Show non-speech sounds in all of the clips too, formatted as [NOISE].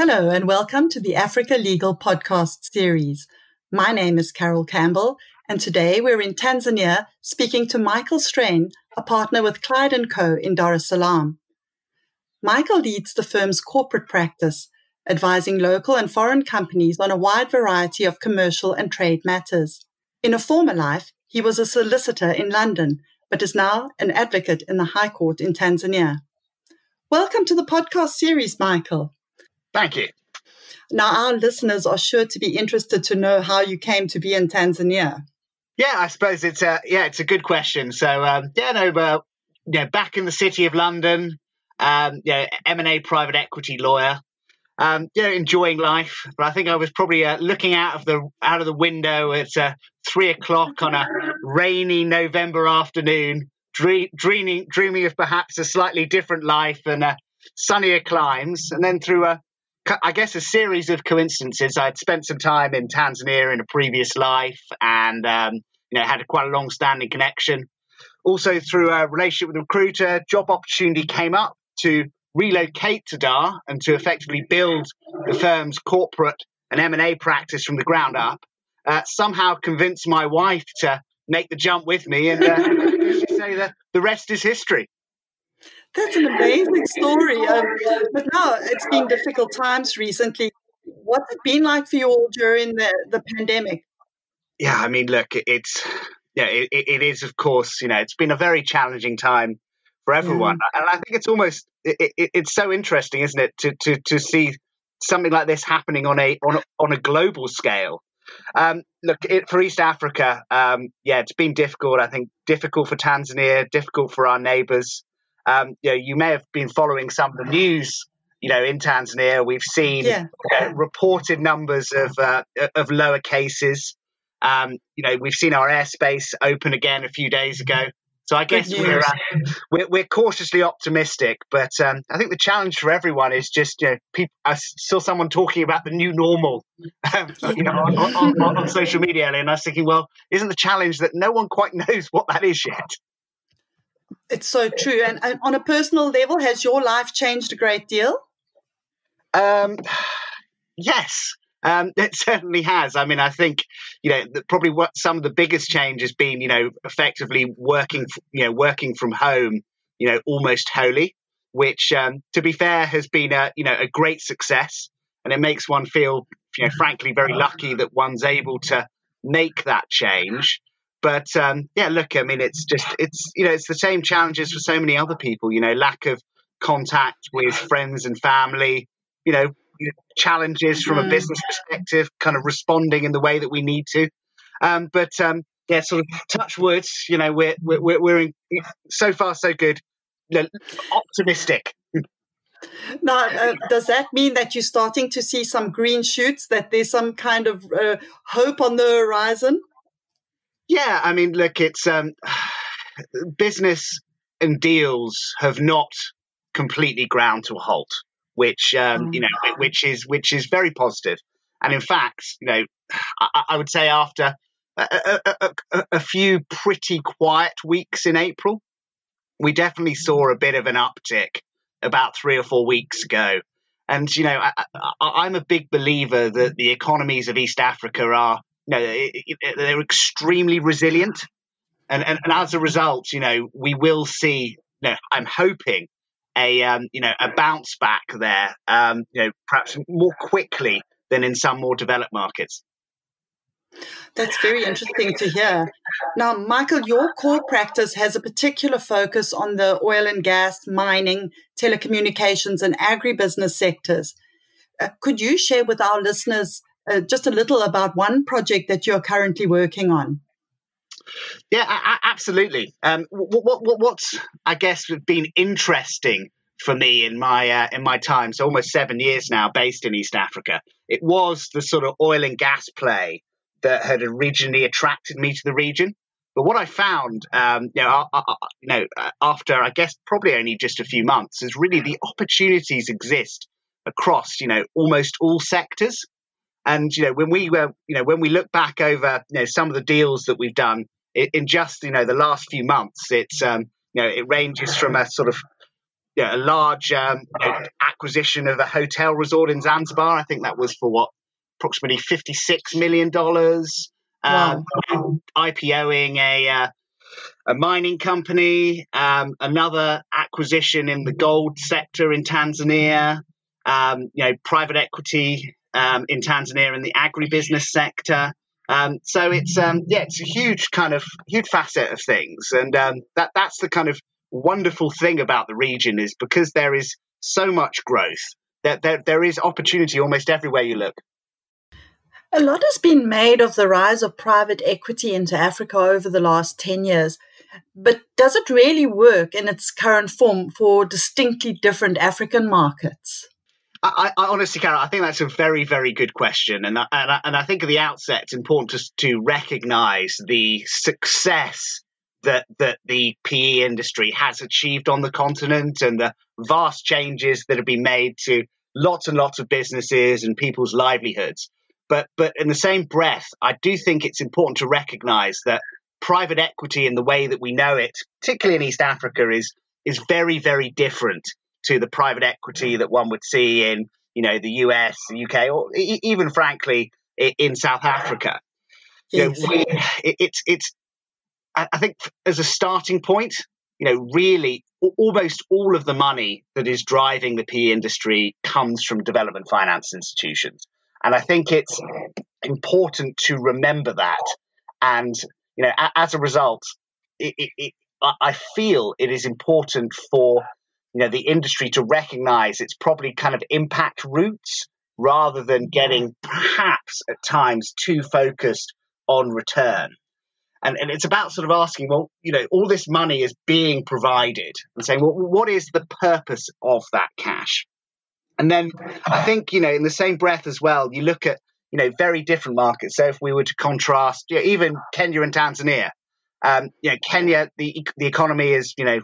Hello, and welcome to the Africa Legal podcast series. My name is Carol Campbell, and today we're in Tanzania speaking to Michael Strain, a partner with Clyde & Co. in Dar es Salaam. Michael leads the firm's corporate practice, advising local and foreign companies on a wide variety of commercial and trade matters. In a former life, he was a solicitor in London, but is now an advocate in the High Court in Tanzania. Welcome to the podcast series, Michael. Thank you. Now, our listeners are sure to be interested to know how you came to be in Tanzania. Yeah, I suppose it's a yeah, it's a good question. So um, yeah, no, uh, yeah, back in the city of London, um, yeah, M and A private equity lawyer. Um, yeah, enjoying life, but I think I was probably uh, looking out of the out of the window at uh, three o'clock on a rainy November afternoon, dream, dreaming dreaming of perhaps a slightly different life and uh, sunnier climes, and then through a I guess a series of coincidences. I'd spent some time in Tanzania in a previous life, and um, you know had a quite a long-standing connection. Also, through a relationship with a recruiter, job opportunity came up to relocate to Dar and to effectively build the firm's corporate and M&A practice from the ground up. Uh, somehow convinced my wife to make the jump with me, and uh, [LAUGHS] say that the rest is history. That's an amazing story. Um, but now it's been difficult times recently. What's it been like for you all during the, the pandemic? Yeah, I mean, look, it's yeah, it, it is of course. You know, it's been a very challenging time for everyone, yeah. and I think it's almost it, it, it's so interesting, isn't it, to to to see something like this happening on a on a, on a global scale. Um, look, it, for East Africa, um, yeah, it's been difficult. I think difficult for Tanzania, difficult for our neighbours. Um, you know, you may have been following some of the news. You know, in Tanzania, we've seen yeah. uh, reported numbers of uh, of lower cases. Um, you know, we've seen our airspace open again a few days ago. So I guess we're, uh, [LAUGHS] we're, we're cautiously optimistic, but um, I think the challenge for everyone is just you know, people. I saw someone talking about the new normal, [LAUGHS] um, you know, on, on, on, on, social media, and I was thinking, well, isn't the challenge that no one quite [LAUGHS] knows what that is yet? It's so true. And, and, on a personal level, has your life changed a great deal? Um, [SIGHS] yes. Um, [LAUGHS] it certainly has. I mean, I think you know probably what some of the biggest change has been, you know, effectively working, you know, working from home, you know, almost wholly, which, um, to be fair, has been a you know a great success, and it makes one feel, you know, frankly, very lucky that one's able to make that change. But um, yeah, look, I mean, it's just it's you know it's the same challenges for so many other people. You know, lack of contact with friends and family. You know, challenges from a mm. business perspective, kind of responding in the way that we need to. Um, but um, yeah, sort of touch words. You know, we're we're we're in, so far so good. optimistic. Now, uh, does that mean that you're starting to see some green shoots? That there's some kind of uh, hope on the horizon? Yeah, I mean, look, it's um, [SIGHS] business and deals have not completely ground to a halt, which um, you know, mm. which is which is very positive. And in fact, you know, [SIGHS] I, I would say after a, a, a, a, few pretty quiet weeks in April, we definitely saw a bit of an uptick about three or four weeks ago. And you know, I, am a big believer that the economies of East Africa are know, it, it, they're extremely resilient. And, and, and, as a result, you know, we will see, you know, I'm hoping a, um, you know, a bounce back there, um, you know, perhaps more quickly than in some more developed markets. That's very interesting to hear. Now, Michael, your core practice has a particular focus on the oil and gas, mining, telecommunications, and agribusiness sectors. Uh, could you share with our listeners uh, just a little about one project that you're currently working on. Yeah, absolutely. Um, what, what, what's I guess been interesting for me in my uh, in my time, so almost seven years now, based in East Africa. It was the sort of oil and gas play that had originally attracted me to the region. But what I found, um, you, know, uh, uh, you know, after I guess probably only just a few months, is really the opportunities exist across, you know, almost all sectors. And you know, when we were, you know, when we look back over, you know, some of the deals that we've done in just, you know, the last few months, it's, um, you know, it ranges from a sort of you know, a large um, you know, acquisition of a hotel resort in Zanzibar. I think that was for what approximately fifty six million dollars. Um, wow. IPOing a uh, a mining company, um, another acquisition in the gold sector in Tanzania, um, you know, private equity um, in Tanzania in the agribusiness sector. Um, so it's um, yeah, it's a huge kind of huge facet of things, and um, that that's the kind of wonderful thing about the region is because there is so much growth that there, there is opportunity almost everywhere you look. A lot has been made of the rise of private equity into Africa over the last 10 years, but does it really work in its current form for distinctly different African markets? I, I, honestly, Carol, I think that's a very, very good question, and I, and I, and I think at the outset it's important to, to recognise the success that that the PE industry has achieved on the continent and the vast changes that have been made to lots and lots of businesses and people's livelihoods. But but in the same breath, I do think it's important to recognise that private equity in the way that we know it, particularly in East Africa, is is very, very different to the private equity that one would see in you know the US, the UK, or e- even frankly in South Africa. You know, we, it, it's it's I think as a starting point, you know, really almost all of the money that is driving the PE industry comes from development finance institutions. And I think it's important to remember that. And, you know, as a result, it, it, it, I feel it is important for you know the industry to recognize its probably kind of impact roots rather than getting perhaps at times too focused on return. And, and it's about sort of asking, well, you know, all this money is being provided and saying, well, what is the purpose of that cash? And then I think, you know, in the same breath as well, you look at, you know, very different markets. So if we were to contrast, you know, even Kenya and Tanzania, um, you know, Kenya, the, the economy is, you know,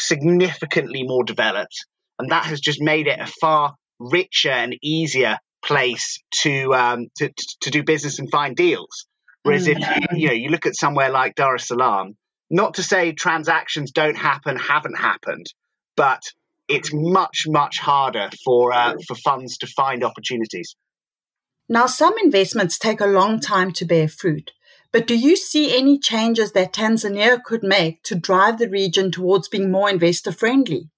significantly more developed, and that has just made it a far richer and easier place to um, to, to do business and find deals. Whereas if you, you know you look at somewhere like Dar es Salaam, not to say transactions don't happen, haven't happened, but it's much much harder for uh, for funds to find opportunities. Now, some investments take a long time to bear fruit. But do you see any changes that Tanzania could make to drive the region towards being more investor friendly?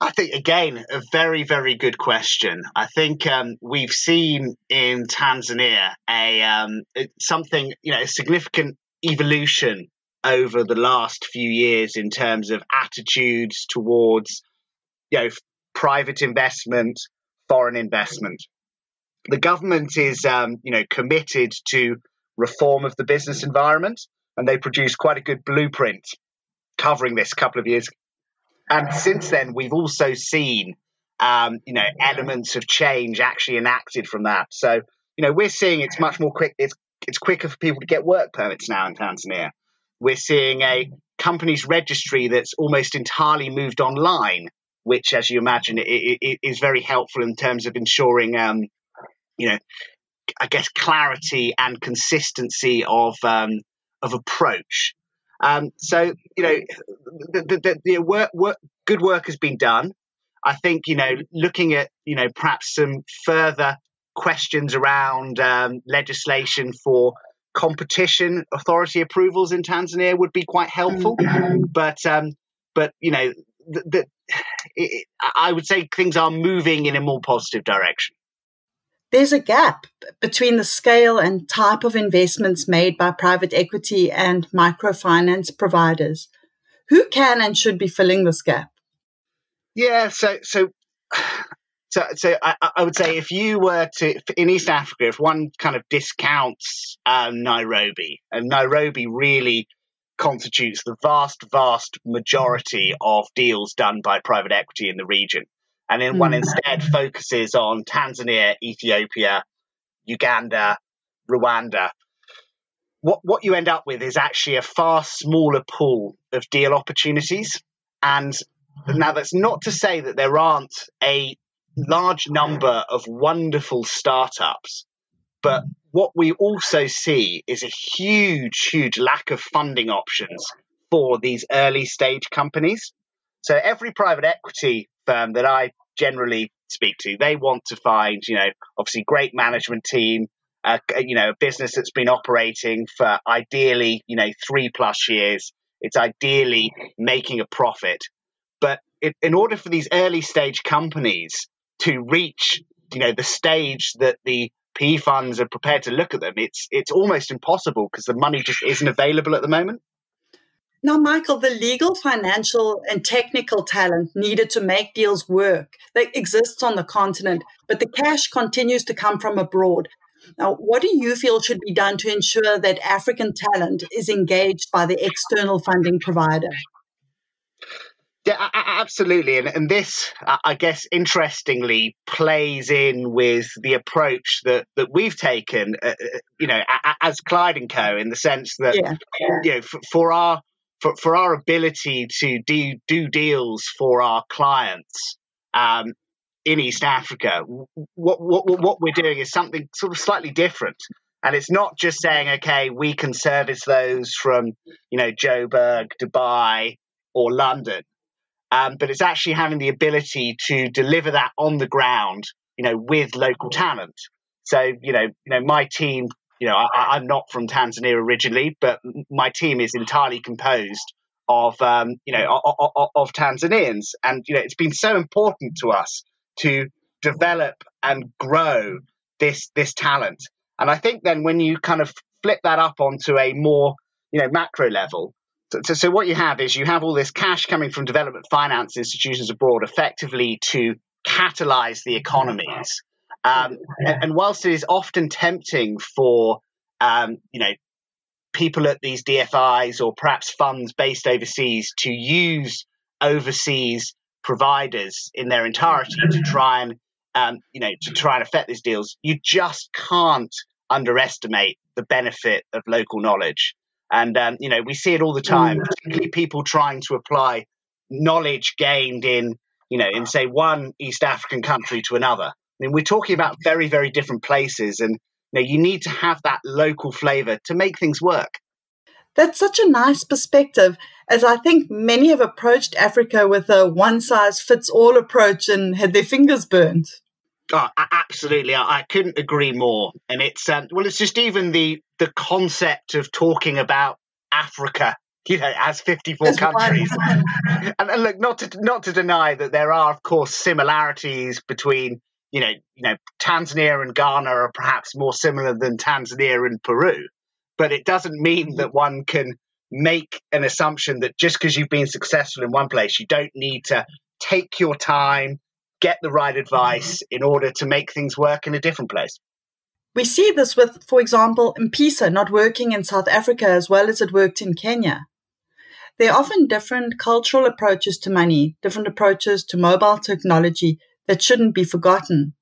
I think, again, a very, very good question. I think um, we've seen in Tanzania a um, something, you know, a significant evolution over the last few years in terms of attitudes towards, you know, private investment, foreign investment. The government is, um, you know, committed to reform of the business environment, and they produced quite a good blueprint covering this a couple of years. And since then, we've also seen, um, you know, elements of change actually enacted from that. So, you know, we're seeing it's much more quick. It's it's quicker for people to get work permits now in Tanzania. We're seeing a companies registry that's almost entirely moved online, which, as you imagine, it, it is very helpful in terms of ensuring, um, you know, I guess, clarity and consistency of um, of approach. Um, so you know, the, the, the, work, work, good work has been done. I think you know, looking at you know perhaps some further questions around um, legislation for competition authority approvals in Tanzania would be quite helpful. But um, but you know, the, the, it, I would say things are moving in a more positive direction there's a gap between the scale and type of investments made by private equity and microfinance providers. Who can and should be filling this gap? Yeah, so so [SIGHS] so, so I, I, would say if you were to in East Africa, if one kind of discounts um, Nairobi, and Nairobi really constitutes the vast, vast majority of deals done by private equity in the region and then one hmm. instead focuses on Tanzania, Ethiopia, Uganda, Rwanda. What what you end up with is actually a far smaller pool of deal opportunities. And now that's not to say that there aren't a large number of wonderful startups, but what we also see is a huge, huge lack of funding options for these early stage companies. So every private equity firm that I generally speak to, they want to find, you know, obviously great management team, uh, you know, a business that's been operating for ideally, you know, three plus years. It's ideally making a profit. But in, in order for these early stage companies to reach, you know, the stage that the PE funds are prepared to look at them, it's it's almost impossible because the money just isn't available at the moment. Now, Michael, the legal, financial, and technical talent needed to make deals work that exists on the continent, but the cash continues to come from abroad. Now, what do you feel should be done to ensure that African talent is engaged by the external funding provider? Yeah, absolutely. And, and this, I guess, interestingly plays in with the approach that, that we've taken, uh, uh you know, as Clyde and Co. in the sense that, yeah. you know, for, for, our for, for our ability to do do deals for our clients um, in East Africa, what, what what we're doing is something sort of slightly different. And it's not just saying, okay, we can service those from, you know, Joburg, Dubai, or London um, but it's actually having the ability to deliver that on the ground, you know, with local talent. So, you know, you know, my team, you know, I, am not from Tanzania originally, but my team is entirely composed of, um, you know, of, of, of Tanzanians, and you know, it's been so important to us to develop and grow this this talent. And I think then when you kind of flip that up onto a more, you know, macro level, so, so, what you have is you have all this cash coming from development finance institutions abroad effectively to catalyze the economies. Um, and, and, whilst it is often tempting for um, you know people at these DFIs or perhaps funds based overseas to use overseas providers in their entirety to try and um, you know to try and affect these deals, you just can't underestimate the benefit of local knowledge. And, um, you know, we see it all the time, mm. particularly people trying to apply knowledge gained in, you know, in say one East African country to another. I mean, we're talking about very, very different places. And, you know, you need to have that local flavor to make things work. That's such a nice perspective, as I think many have approached Africa with a one size fits all approach and had their fingers burned. Oh, absolutely, I, I, couldn't agree more. And it's um, well, it's just even the the concept of talking about Africa, [LAUGHS] you know, as fifty four countries. [LAUGHS] and, and, look, not to not to deny that there are, of course, similarities between you know, you know, Tanzania and Ghana are perhaps more similar than Tanzania and Peru, but it doesn't mean mm. that one can make an assumption that just because you've been successful in one place, you don't need to take your time get the right mm-hmm. advice in order to make things work in a different place. We see this with, for example, M-Pesa not working in South Africa as well as it worked in Kenya. There are often different cultural approaches to money, different approaches to mobile technology that shouldn't be forgotten.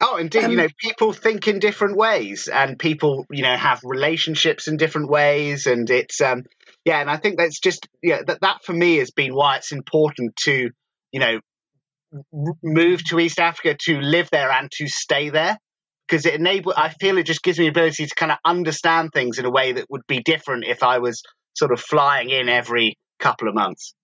Oh, indeed. Um, you know, people think in different ways, and people, you know, have relationships in different ways, and it's, um, yeah. And I think that's just, yeah, that that for me has been why it's important to, you know, move to East Africa to live there and to stay there because it enable I feel it just gives me the ability to kind of understand things in a way that would be different if I was sort of flying in every couple of months.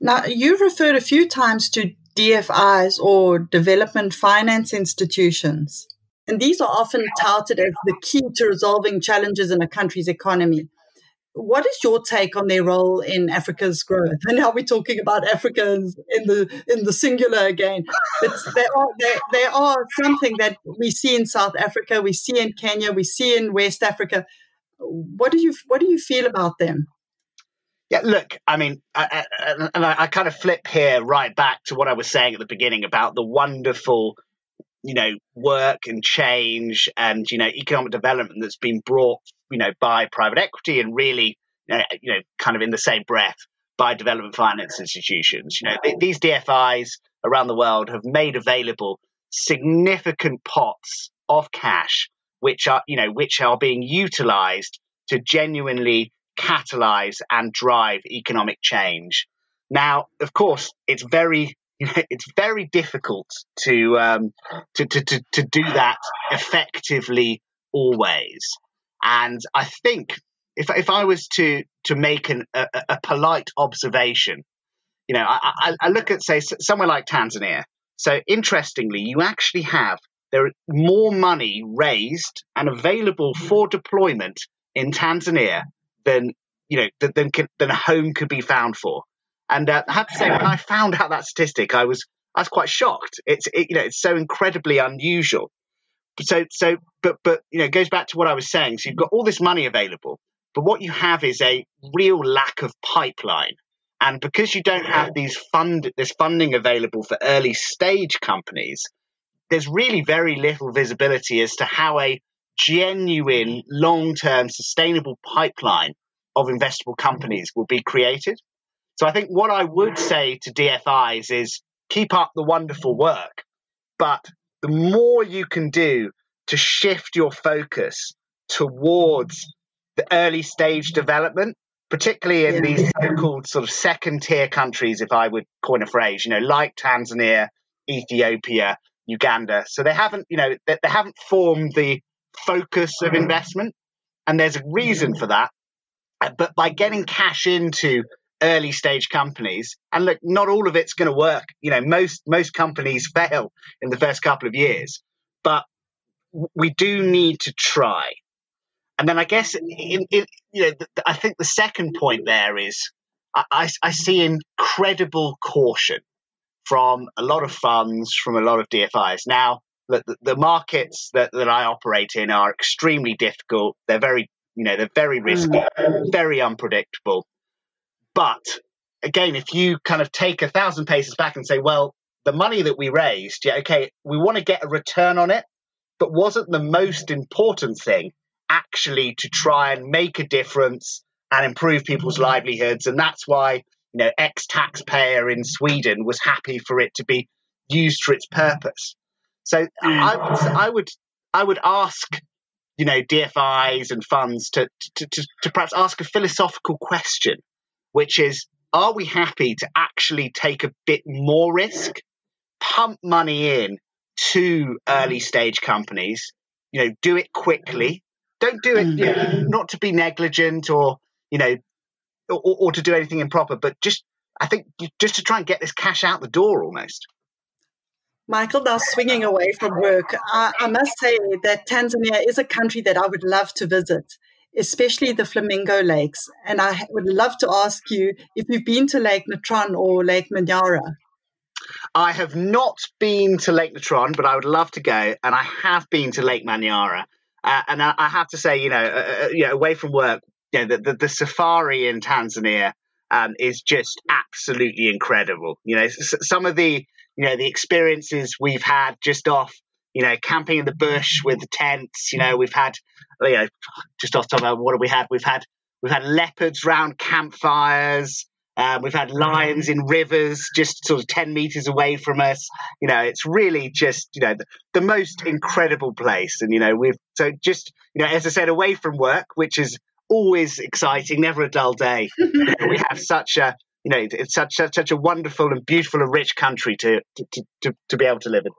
Now, you've referred a few times to DFIs or development finance institutions. And these are often touted as the key to resolving challenges in a country's economy what is your take on their role in Africa's growth? And now we're talking about Africa in the in the singular again. But they are they, they are something that we see in South Africa, we see in Kenya, we see in West Africa. What do you what do you feel about them? Yeah, look, I mean, I, I, and I, I kind of flip here right back to what I was saying at the beginning about the wonderful you know work and change and you know economic development that's been brought you know by private equity and really you know, kind of in the same breath by development finance institutions. You know th- these DFIs around the world have made available significant pots of cash which are you know which are being utilized to genuinely catalyze and drive economic change. Now, of course, it's very you [LAUGHS] know, it's very difficult to, um, to, to, to, to do that effectively always. And I think if, if I was to, to make an, a, a polite observation, you know, I, I, I look at say somewhere like Tanzania. So interestingly, you actually have there more money raised and available for deployment in Tanzania than you know than than, than a home could be found for. And uh, I have to say, when I found out that statistic, I was I was quite shocked. It's it, you know it's so incredibly unusual. So so but but you know it goes back to what I was saying. So you've got all this money available, but what you have is a real lack of pipeline. And because you don't have these fund this funding available for early stage companies, there's really very little visibility as to how a genuine long term sustainable pipeline of investable companies will be created. So I think what I would say to DFIs is keep up the wonderful work, but the more you can do to shift your focus towards the early stage development, particularly in these so-called sort of second tier countries, if I would coin a phrase, you know, like Tanzania, Ethiopia, Uganda. So they haven't, you know, they haven't formed the focus of investment, and there's a reason for that. Uh, but by getting cash into early stage companies and look not all of it's going to work you know most most companies [LAUGHS] fail in the first couple of years but we do need to try. And then i guess in, in you know the, i think the second point there is I, I see incredible caution from a lot of funds from a lot of dfis now the, the markets that, that i operate in are extremely difficult they're very you know they're very risky mm. very unpredictable but again, if you kind of take a thousand paces back and say, well, the money that we raised, yeah, okay, we want to get a return on it, but wasn't the most important thing actually to try and make a difference and improve people's livelihoods? And that's why, you know, ex taxpayer in Sweden was happy for it to be used for its purpose. So I would, I would, I would ask, you know, DFIs and funds to, to, to, to perhaps ask a philosophical question which is are we happy to actually take a bit more risk, pump money in to early stage companies, you know, do it quickly. Don't do it you know, mm. not to be negligent or, you know, or, or to do anything improper, but just, I think, just to try and get this cash out the door almost. Michael, now swinging away from work, I, I, must say that Tanzania is a country that I would love to visit especially the Flamingo Lakes. And I would love to ask you if you've been to Lake Natron or Lake Manyara. I have not been to Lake Natron, but I would love to go. And I have been to Lake Manyara. Uh, and I, I, have to say, you know, uh, uh, you know, away from work, you know, the, the, the safari in Tanzania um, is just absolutely incredible. You know, some of the, you know, the experiences we've had just off you know, camping in the bush with the tents. You know, we've had, you know, just off top of what have we had? We've had we've had leopards round campfires. Um, we've had lions in rivers just sort of 10 meters away from us. You know, it's really just, you know, the, the, most incredible place. And, you know, we've, so just, you know, as I said, away from work, which is always exciting, never a dull day. [LAUGHS] we have such a, you know, it's such, such, such a wonderful and beautiful and rich country to, to, to, to be able to live in.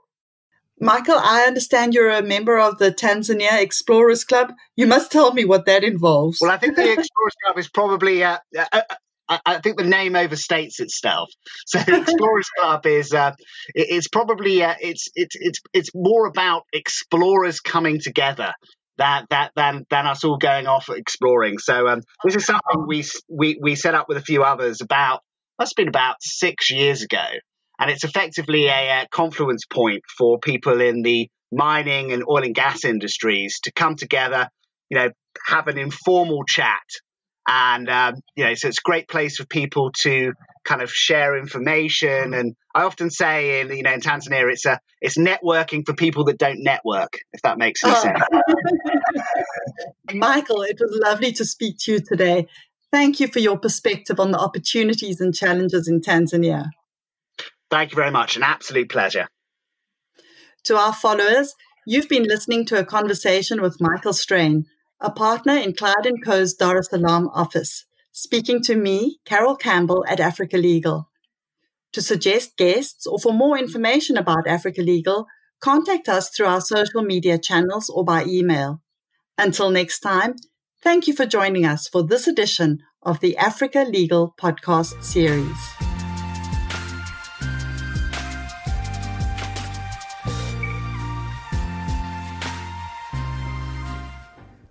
Michael, I understand you're a member of the Tanzania Explorers Club. You must tell me what that involves. Well, I think the [LAUGHS] Explorers Club is probably, uh, uh, uh, I think the name overstates itself. So the [LAUGHS] Explorers Club is, uh, it, it's probably, uh, it's, it's, it's, it's more about explorers coming together that that than than us all going off exploring. So um, this is something we we we set up with a few others about. That's been about six years ago, and it's effectively a, a confluence point for people in the mining and oil and gas industries to come together, you know, have an informal chat. And, um, you know, so it's a great place for people to kind of share information. And I often say in, you know, in Tanzania, it's a, it's networking for people that don't network, if that makes any oh. sense. [LAUGHS] Michael, it was lovely to speak to you today. Thank you for your perspective on the opportunities and challenges in Tanzania. Thank you very much. An absolute pleasure. To our followers, you've been listening to a conversation with Michael Strain, a partner in Clyde & Co.'s Dar es Salaam office, speaking to me, Carol Campbell at Africa Legal. To suggest guests or for more information about Africa Legal, contact us through our social media channels or by email. Until next time, thank you for joining us for this edition of the Africa Legal podcast series.